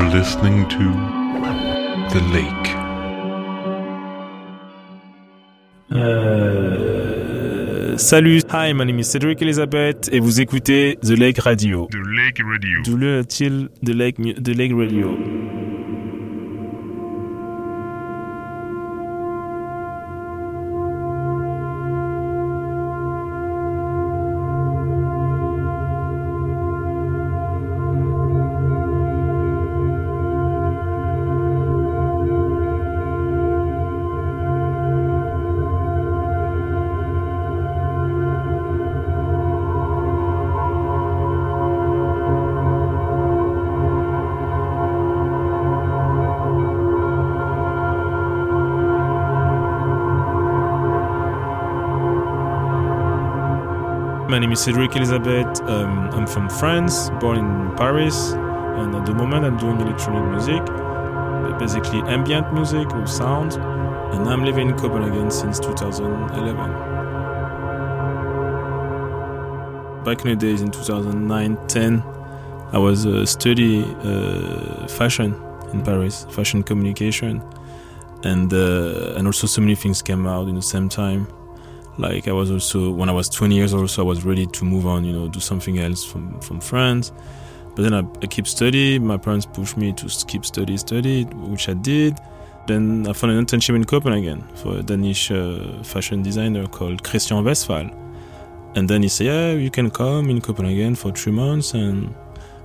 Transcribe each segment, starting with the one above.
You're listening to The Lake. Euh, salut, hi, my name is Cedric Elizabeth et vous écoutez The Lake Radio. The Lake Radio. D'où le til The Lake, Mu- The Lake Radio. Name is Cedric Elisabeth. Um, I'm from France, born in Paris, and at the moment I'm doing electronic music, basically ambient music with sound, and I'm living in Copenhagen since 2011. Back in the days in 2009-10, I was uh, uh, fashion in Paris, fashion communication, and uh, and also so many things came out in the same time like I was also when I was 20 years old, so I was ready to move on, you know, do something else from from France. But then I, I keep study. My parents pushed me to keep study, study, which I did. Then I found an internship in Copenhagen for a Danish uh, fashion designer called Christian Westphal. And then he said, "Yeah, you can come in Copenhagen for three months." And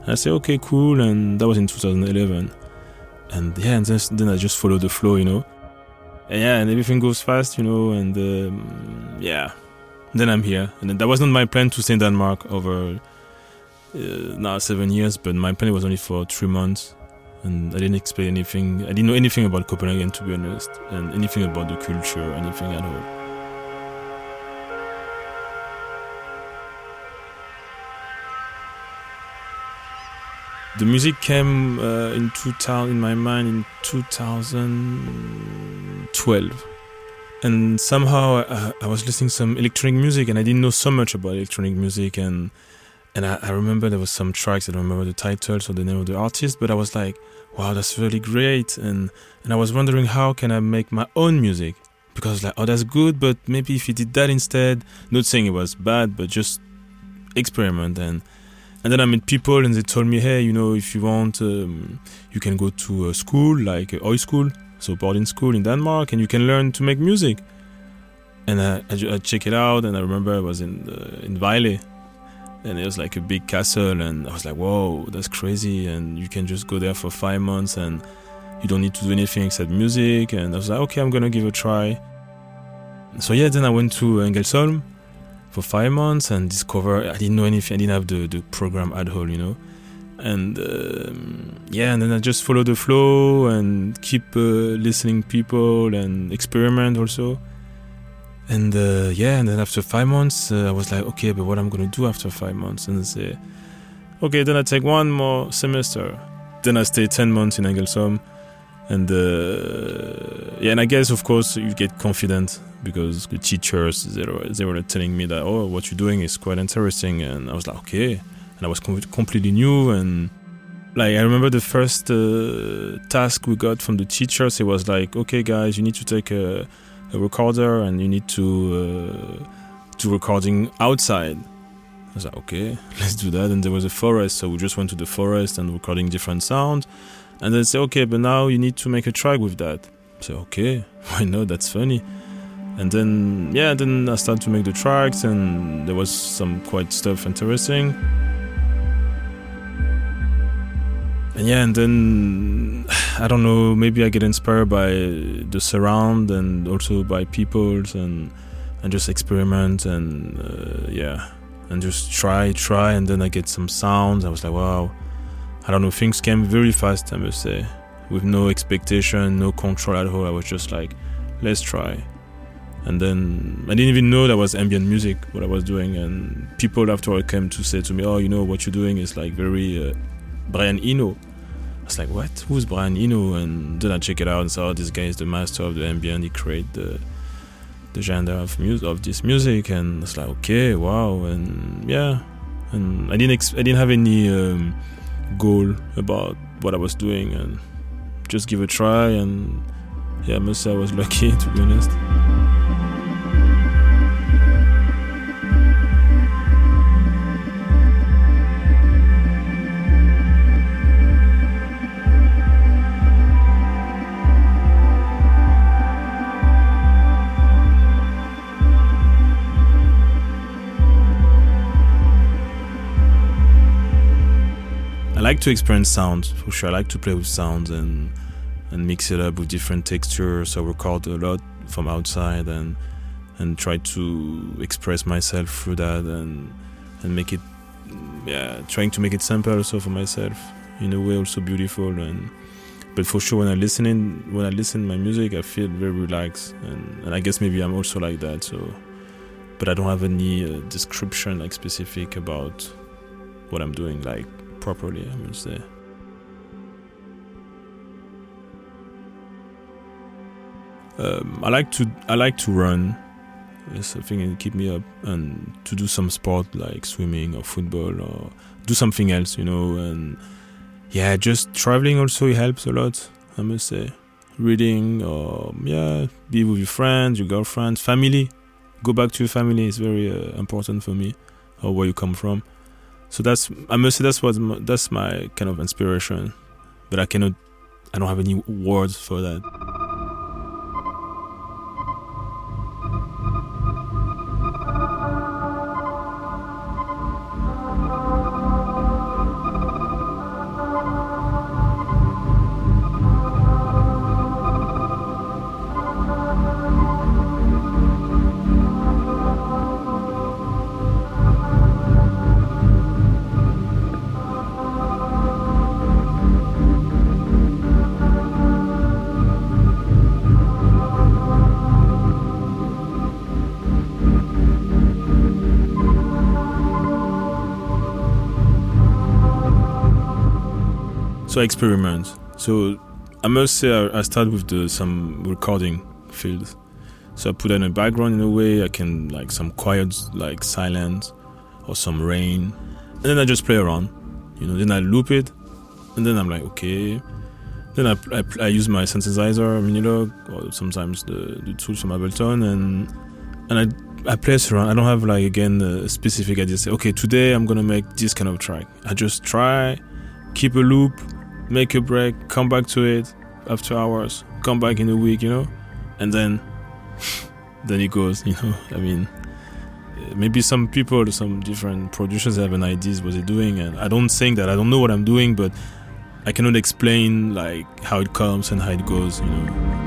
I said, "Okay, cool." And that was in 2011. And yeah, and then, then I just followed the flow, you know and yeah, and everything goes fast, you know, and um, yeah, then I'm here. And that was not my plan to stay in Denmark over uh, now seven years, but my plan was only for three months, and I didn't expect anything. I didn't know anything about Copenhagen, to be honest, and anything about the culture, anything at all. The music came uh, in 2000 in my mind in 2012 and somehow I, I was listening some electronic music and I didn't know so much about electronic music and and I, I remember there was some tracks I don't remember the titles or the name of the artist but I was like wow that's really great. And and I was wondering how can I make my own music? Because like oh that's good but maybe if you did that instead not saying it was bad but just experiment and and then I met people and they told me, hey, you know, if you want, um, you can go to a school like a Oi school, so boarding school in Denmark, and you can learn to make music. And I, I, I check it out, and I remember I was in uh, in Vejle, and it was like a big castle, and I was like, whoa, that's crazy, and you can just go there for five months, and you don't need to do anything except music. And I was like, okay, I'm gonna give it a try. So yeah, then I went to Engelsholm for five months and discover I didn't know anything. I didn't have the, the program at all, you know. And um, yeah, and then I just follow the flow and keep uh, listening people and experiment also. And uh, yeah, and then after five months, uh, I was like, okay, but what I'm gonna do after five months? And I say, okay, then I take one more semester. Then I stay ten months in Engelsholm, and uh, yeah, and I guess of course you get confident because the teachers they were, they were telling me that oh what you're doing is quite interesting. And I was like okay. And I was com- completely new and like I remember the first uh, task we got from the teachers it was like okay guys you need to take a, a recorder and you need to uh, do recording outside. I was like okay let's do that. And there was a forest so we just went to the forest and recording different sounds. And then say okay but now you need to make a track with that so okay why not that's funny. And then yeah then i started to make the tracks and there was some quite stuff interesting. And yeah and then i don't know maybe i get inspired by the surround and also by peoples and and just experiment and uh, yeah and just try try. And then i get some sounds. I was like wow i don't know things came very fast i must say with no expectation no control at all. I was just like let's try. And then I didn't even know that was ambient music what I was doing. And people afterward came to say to me oh you know what you're doing is like very uh, Brian Eno. I was like what? Who's Brian Eno? And then I check it out and saw oh, this guy is the master of the ambient. He created the the genre of music of this music. And it's like okay wow. And yeah. And I didn't ex- I didn't have any um, goal about what I was doing. And just give a try. And yeah, I must say I was lucky to be honest. Like to experience sound for sure. I like to play with sounds and and mix it up with different textures. So I record a lot from outside and and try to express myself through that and and make it yeah trying to make it simple also for myself in a way also beautiful and but for sure when I listening when I listen to my music I feel very relaxed and, and I guess maybe I'm also like that so but I don't have any uh, description like specific about what I'm doing like properly, I would say. Um, I like to I like to run. It's something that keep me up, and to do some sport like swimming or football or do something else, you know. And yeah, just traveling also helps a lot. I must say, reading or yeah, be with your friends, your girlfriend, family. Go back to your family is very uh, important for me, or where you come from. So that's I must say that's what that's my kind of inspiration, but I cannot I don't have any words for that. So I experiment. So I must say I, I start with the some recording fields. So I put in a background in a way I can like some quiet like silence or some rain, and then I just play around. You know, then I loop it, and then I'm like okay. Then I, I, I use my synthesizer, Minilogue, or sometimes the, the tools from Ableton, and and I I play around. I don't have like again a specific idea. Say okay, today I'm gonna make this kind of track. I just try, keep a loop, make a break, come back to it after hours, come back in a week, you know, and then then it goes, you know. I mean, eh, maybe some people, some different producers have an ideas what they're doing, and I don't think that I don't know what I'm doing, but I cannot explain like how it comes and how it goes, you know.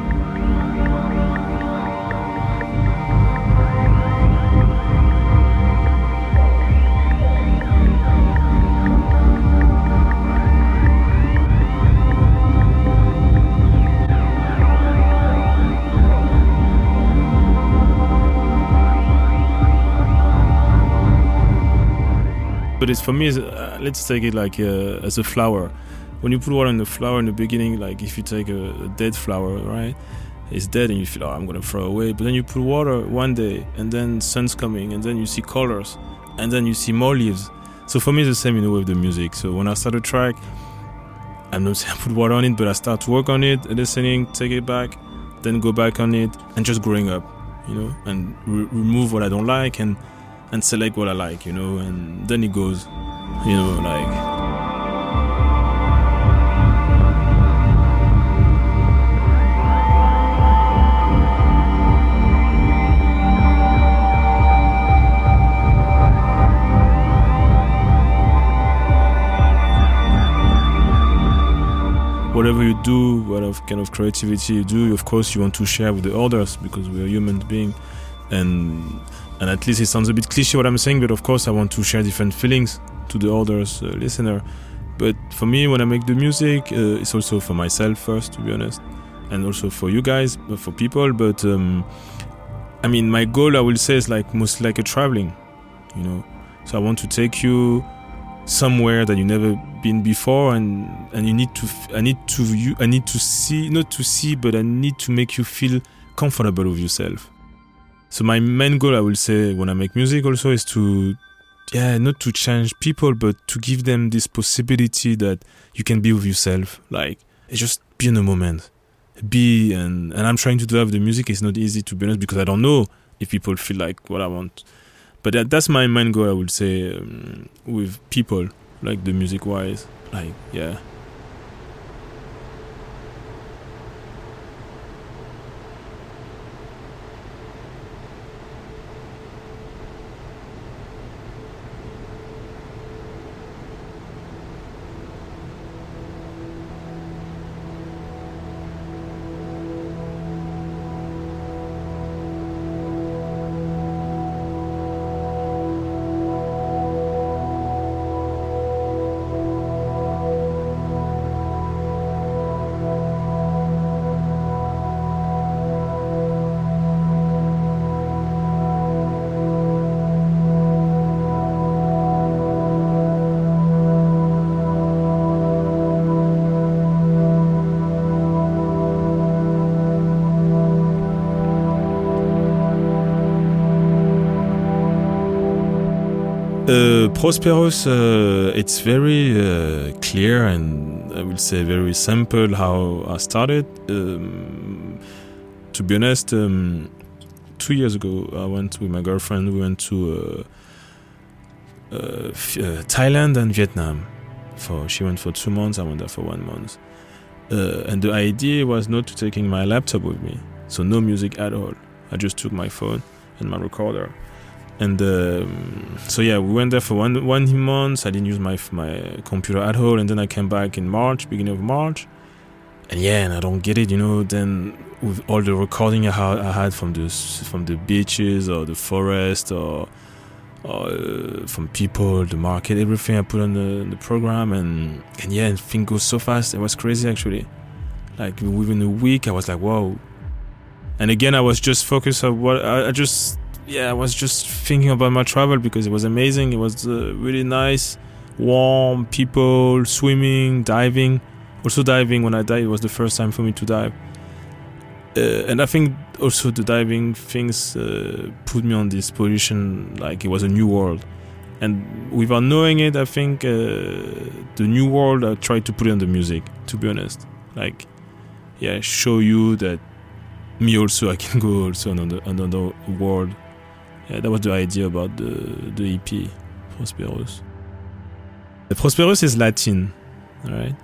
But it's for me. Uh, let's take it like uh, as a flower. When you put water in the flower in the beginning, like if you take a, a, dead flower, right? It's dead, and you feel, oh, I'm gonna throw away. But then you put water one day, and then sun's coming, and then you see colors, and then you see more leaves. So for me, it's the same in a way with the music. So when I start a track, I'm not saying I put water on it, but I start to work on it, listening, take it back, then go back on it, and just growing up, you know, and re- remove what I don't like and and select what I like, you know, and then it goes, you know, like. whatever you do, whatever kind of creativity you do, of course you want to share with the others because we're human beings and and at least it sounds a bit cliche what I'm saying, but of course I want to share different feelings to the others uh, listener. But for me, when I make the music, uh, it's also for myself first, to be honest, and also for you guys, but for people. But um, I mean, my goal, I will say, is like most like a traveling, you know. So I want to take you somewhere that you never been before, and and you need to, I need to, you, I need to see, not to see, but I need to make you feel comfortable with yourself. So my main goal, I will say, when I make music, also is to yeah, not to change people, but to give them this possibility that you can be with yourself. Like, just be in the moment. Be, and, and I'm trying to do with the music. It's not easy to be honest because I don't know if people feel like what I want. But that, that's my main goal, I would say, um, with people, like the music wise. Like, yeah. Prosperus, uh, it's very uh, clear and I will say very simple how I started. Um, to be honest, um, two years ago, I went with my girlfriend. We went to uh, uh, Thailand and Vietnam. For she went for two months. I went there for one month. Uh, and the idea was not to taking my laptop with me, so no music at all. I just took my phone and my recorder and um, so yeah, we went there for one one month. I didn't use my my computer at all, and then I came back in March, beginning of March. And yeah, and I don't get it, you know. Then with all the recording I had, I had from the from the beaches or the forest or, or uh, from people, the market, everything I put on the, the program, and and yeah, and things go so fast. It was crazy actually. Like within a week, I was like, whoa. And again, I was just focused on what I, I just yeah, I was just thinking about my travel because it was amazing. It was uh, really nice, warm people, swimming, diving. Also diving. When I dive, it was the first time for me to dive. Uh, and I think also the diving things uh, put me on this position like it was a new world. And without knowing it, I think uh, the new world I tried to put on the music. To be honest, like yeah, show you that me also I can go also another another world yeah, that was the idea about the the EP, Prosperus. The Prosperus is Latin, right?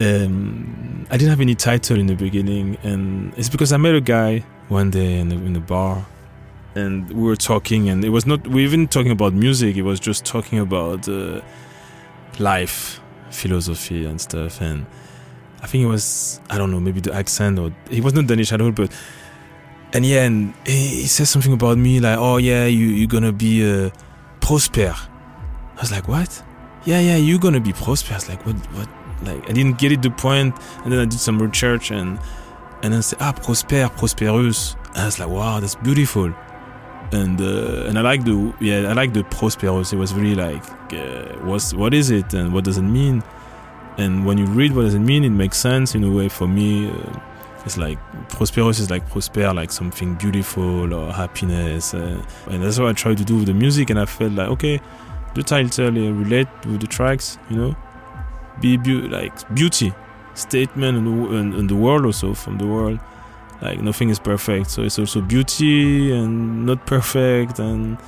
Um, I didn't have any title in the beginning, and it's because I met a guy one day in the, in the bar, and we were talking, and it was not we even talking about music. It was just talking about uh, life, philosophy, and stuff. And I think it was I don't know maybe the accent or he was not Danish at all, but and yeah, and he says something about me like, "Oh yeah, you you're gonna be uh, prosper." I was like, "What?" Yeah, yeah, you're gonna be prosper. I was like, "What? What?" Like I didn't get it the point. and then I did some research and and then say, "Ah, prosper, prosperous." And I was like, "Wow, that's beautiful." And uh, and I like the yeah, I like the prosperous. It was really like, uh, what's what is it and what does it mean? And when you read what does it mean, it makes sense in a way for me. Uh, it's like prosperous is like prosper, like something beautiful or happiness, uh, and that's what I try to do with the music. And I felt like okay, the title relate with the tracks, you know, be be- like beauty, statement in the, in, in the world also from the world. Like nothing is perfect, so it's also beauty and not perfect, and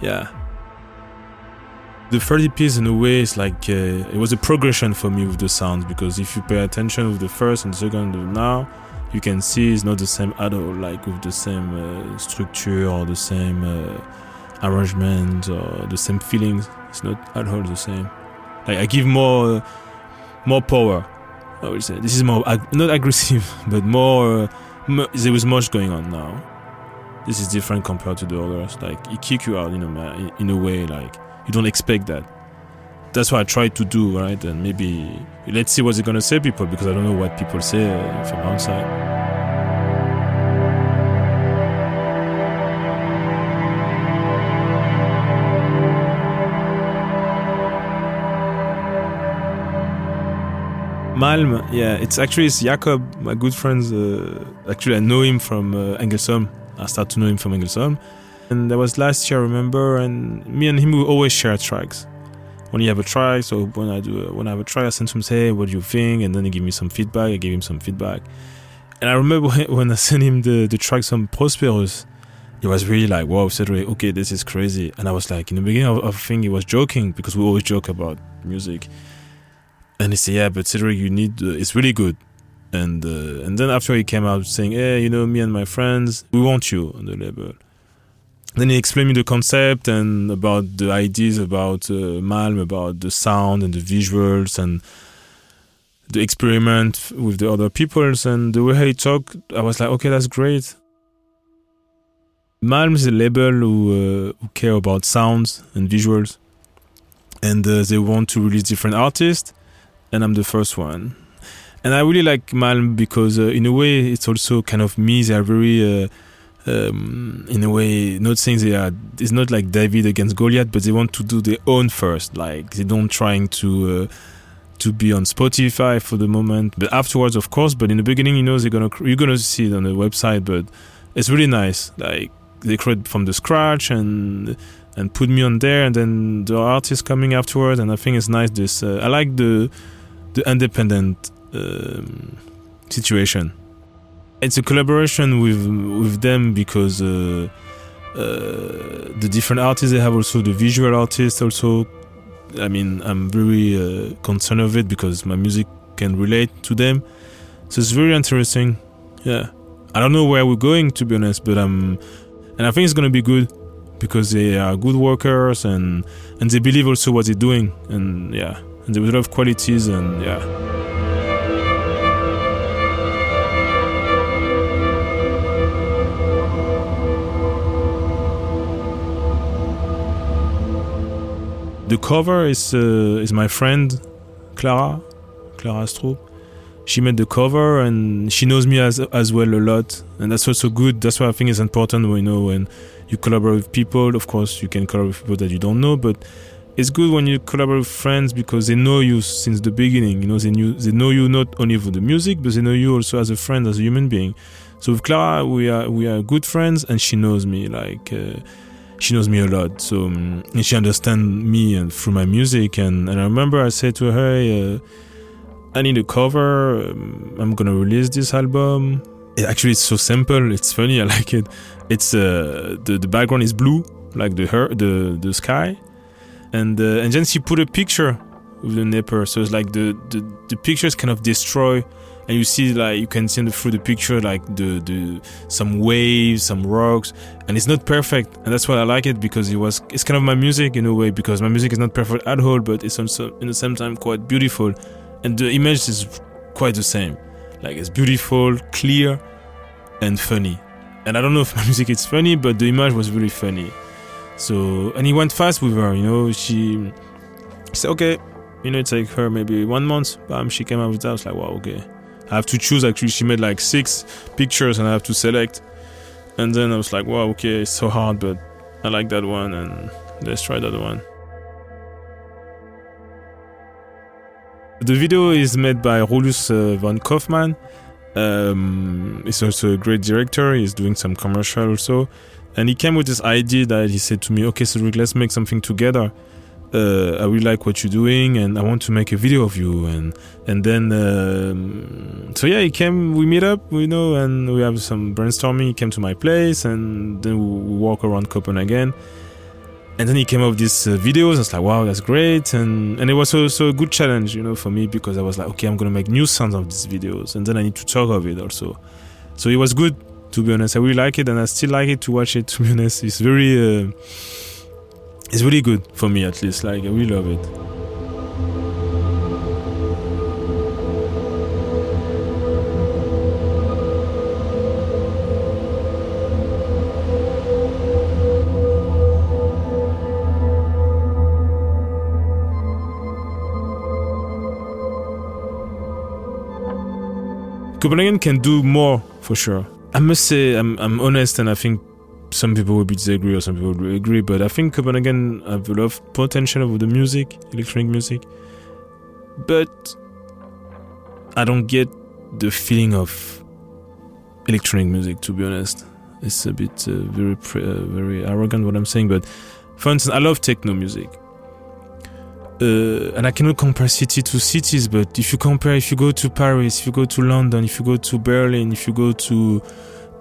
yeah. The 30 piece in a way is like uh, it was a progression for me with the sounds because if you pay attention with the first and second now you can see it's not the same at all, like with the same uh, structure or the same uh, arrangement or the same feelings. It's not at all the same. Like I give more, uh, more power. I would say this is more ag- not aggressive, but more. Uh, m- there was much going on now. This is different compared to the others. Like it kick you out in a in a way like you don't expect that that's what I try to do, right? And maybe let's see what they're gonna say, people, because I don't know what people say uh, from outside. Malm, yeah, it's actually it's Jakob, my good friend. Uh, actually, I know him from uh, Engelsholm. I started to know him from Engelsholm, And that was last year, I remember, and me and him we always share tracks. When you have a try. so when I do when I have a try, I send him say, hey, "What do you think?" And then he give me some feedback. I give him some feedback. And I remember when I sent him the the track some Prosperus, he was really like, "Wow, Cedric, okay, this is crazy." And I was like, in the beginning, I, I think he was joking because we always joke about music. And he said, "Yeah, but Cedric, you need uh, it's really good." And uh, and then after he came out saying, "Hey, you know, me and my friends, we want you on the label." Then he explained me the concept and about the ideas about uh, Malm, about the sound and the visuals and the experiment with the other peoples and the way he talked. I was like, okay, that's great. Malm is a label who, uh, who care about sounds and visuals, and uh, they want to release different artists, and I'm the first one. And I really like Malm because, uh, in a way, it's also kind of me. They are very, uh, um, in a way, not saying they are. It's not like David against Goliath, but they want to do their own first. Like they don't trying to uh, to be on Spotify for the moment, but afterwards, of course. But in the beginning, you know, they're gonna you're gonna see it on the website, but it's really nice. Like they create from the scratch and and put me on there, and then the artist coming afterwards. And I think it's nice. This uh, I like the the independent um, situation. It's a collaboration with with them because uh, uh, the different artists they have also the visual artists also. I mean, I'm very uh, concerned of it because my music can relate to them. So it's very interesting. Yeah, I don't know where we're going to be honest, but I'm and I think it's gonna be good because they are good workers and and they believe also what they're doing and yeah and lot of qualities and yeah the cover is uh, is my friend Clara Clara Stroop she made the cover and she knows me as as well a lot. And that's also good. That's why i think it's important you know when you collaborate with people. Of course you can collaborate with people that you don't know but it's good when you collaborate with friends because they know you since the beginning. You know they knew they know you not only for the music but they know you also as a friend as a human being. So with clara we are we are good friends and she knows me like uh, she knows me a lot so um, she understands me and through my music and, and i remember i said to her hey, uh, I need a cover. Um, I'm gonna release this album. It, actually, it's so simple. It's funny. I like it. It's uh, the the background is blue, like the her the the sky, and uh, and then she put a picture with the nipper. So it's like the the the pictures kind of destroy, and you see like you can see through the picture like the the some waves, some rocks, and it's not perfect. And that's why I like it because it was it's kind of my music in a way because my music is not perfect at all, but it's also in the same time quite beautiful and the image is quite the same. Like it's beautiful, clear, and funny. And I don't know if my music is funny, but the image was really funny. So and he went fast with her. You know, she, said, okay, you know, it take her maybe one month. Bam, she came out with that. I was like, wow, okay. I have to choose. Actually, she made like six pictures, and I have to select. And then I was like, wow, okay, it's so hard, but I like that one, and let's try that one. The video is made by Rolus uh, von Kaufmann. Um, he's also a great director. He's doing some commercial also. And he came with this idea that he said to me, okay, Cedric, let's make something together. Uh, I really like what you're doing and I want to make a video of you. And, and then, um, so yeah, he came, we meet up, you know, and we have some brainstorming. He came to my place and then we walk around Copenhagen and then he came up with these uh, videos. I was like, wow, that's great, and and it was also a good challenge, you know, for me because I was like, okay, I'm gonna make new sounds of these videos, and then I need to talk of it also. So it was good, to be honest. I really like it, and I still like it to watch it. To be honest, it's very, uh, it's really good for me at least. Like I really love it. Copenhagen can do more for sure. I must say, I'm, I'm honest, and I think some people will be disagree or some people will agree, but I think Copenhagen have a lot of potential with the music, electronic music. But I don't get the feeling of electronic music, to be honest. it's a bit uh, very uh, very arrogant what I'm saying, but for instance, I love techno music. Uh, and I cannot compare city to cities, but if you compare, if you go to Paris, if you go to London, if you go to Berlin, if you go to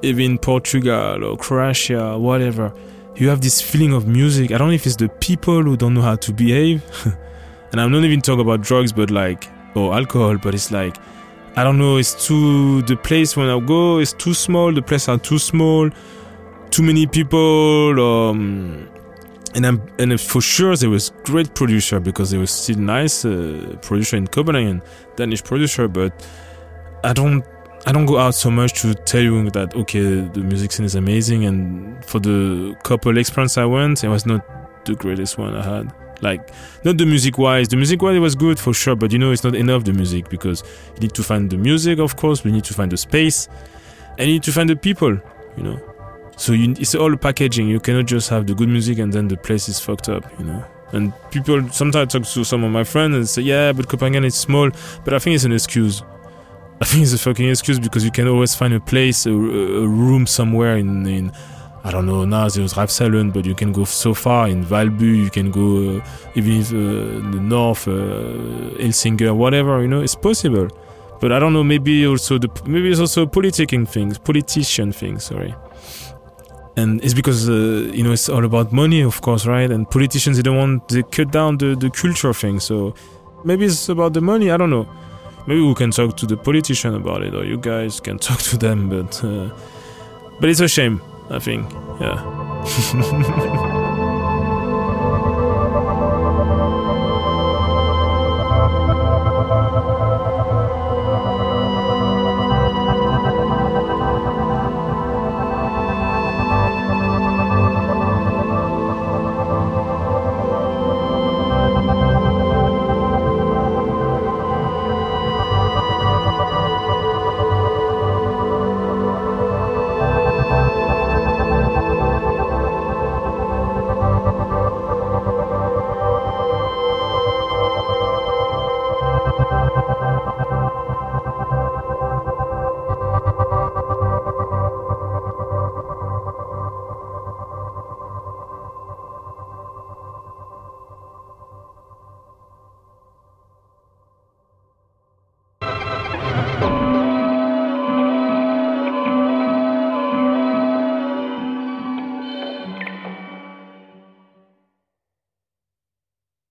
even Portugal or Croatia, whatever, you have this feeling of music. I don't know if it's the people who don't know how to behave, and I'm not even talking about drugs, but like or alcohol, but it's like I don't know. It's too the place when I go is too small. The place are too small. Too many people. Um, and I'm, and for sure there was great producer because there was still nice uh, producer in Copenhagen, Danish producer. But I don't I don't go out so much to tell you that okay the music scene is amazing. And for the couple experience I went, it was not the greatest one I had. Like not the music wise. The music wise it was good for sure, but you know it's not enough the music because you need to find the music, of course. We need to find the space, and you need to find the people. You know. So you, it's all packaging. You cannot just have the good music and then the place is fucked up, you know. And people sometimes talk to some of my friends and say, "Yeah, but Copenhagen is small," but I think it's an excuse. I think it's a fucking excuse because you can always find a place, a, a room somewhere in, in I don't know now there's Refshaleøen, but you can go so far in Valby, You can go uh, even if, uh, the north, uh, Helsinki, whatever. You know, it's possible. But I don't know. Maybe also the maybe it's also politicking things, politician things. Sorry and it's because uh, you know it's all about money of course right and politicians they don't want to cut down the, the culture thing so maybe it's about the money i don't know maybe we can talk to the politician about it or you guys can talk to them but uh, but it's a shame i think yeah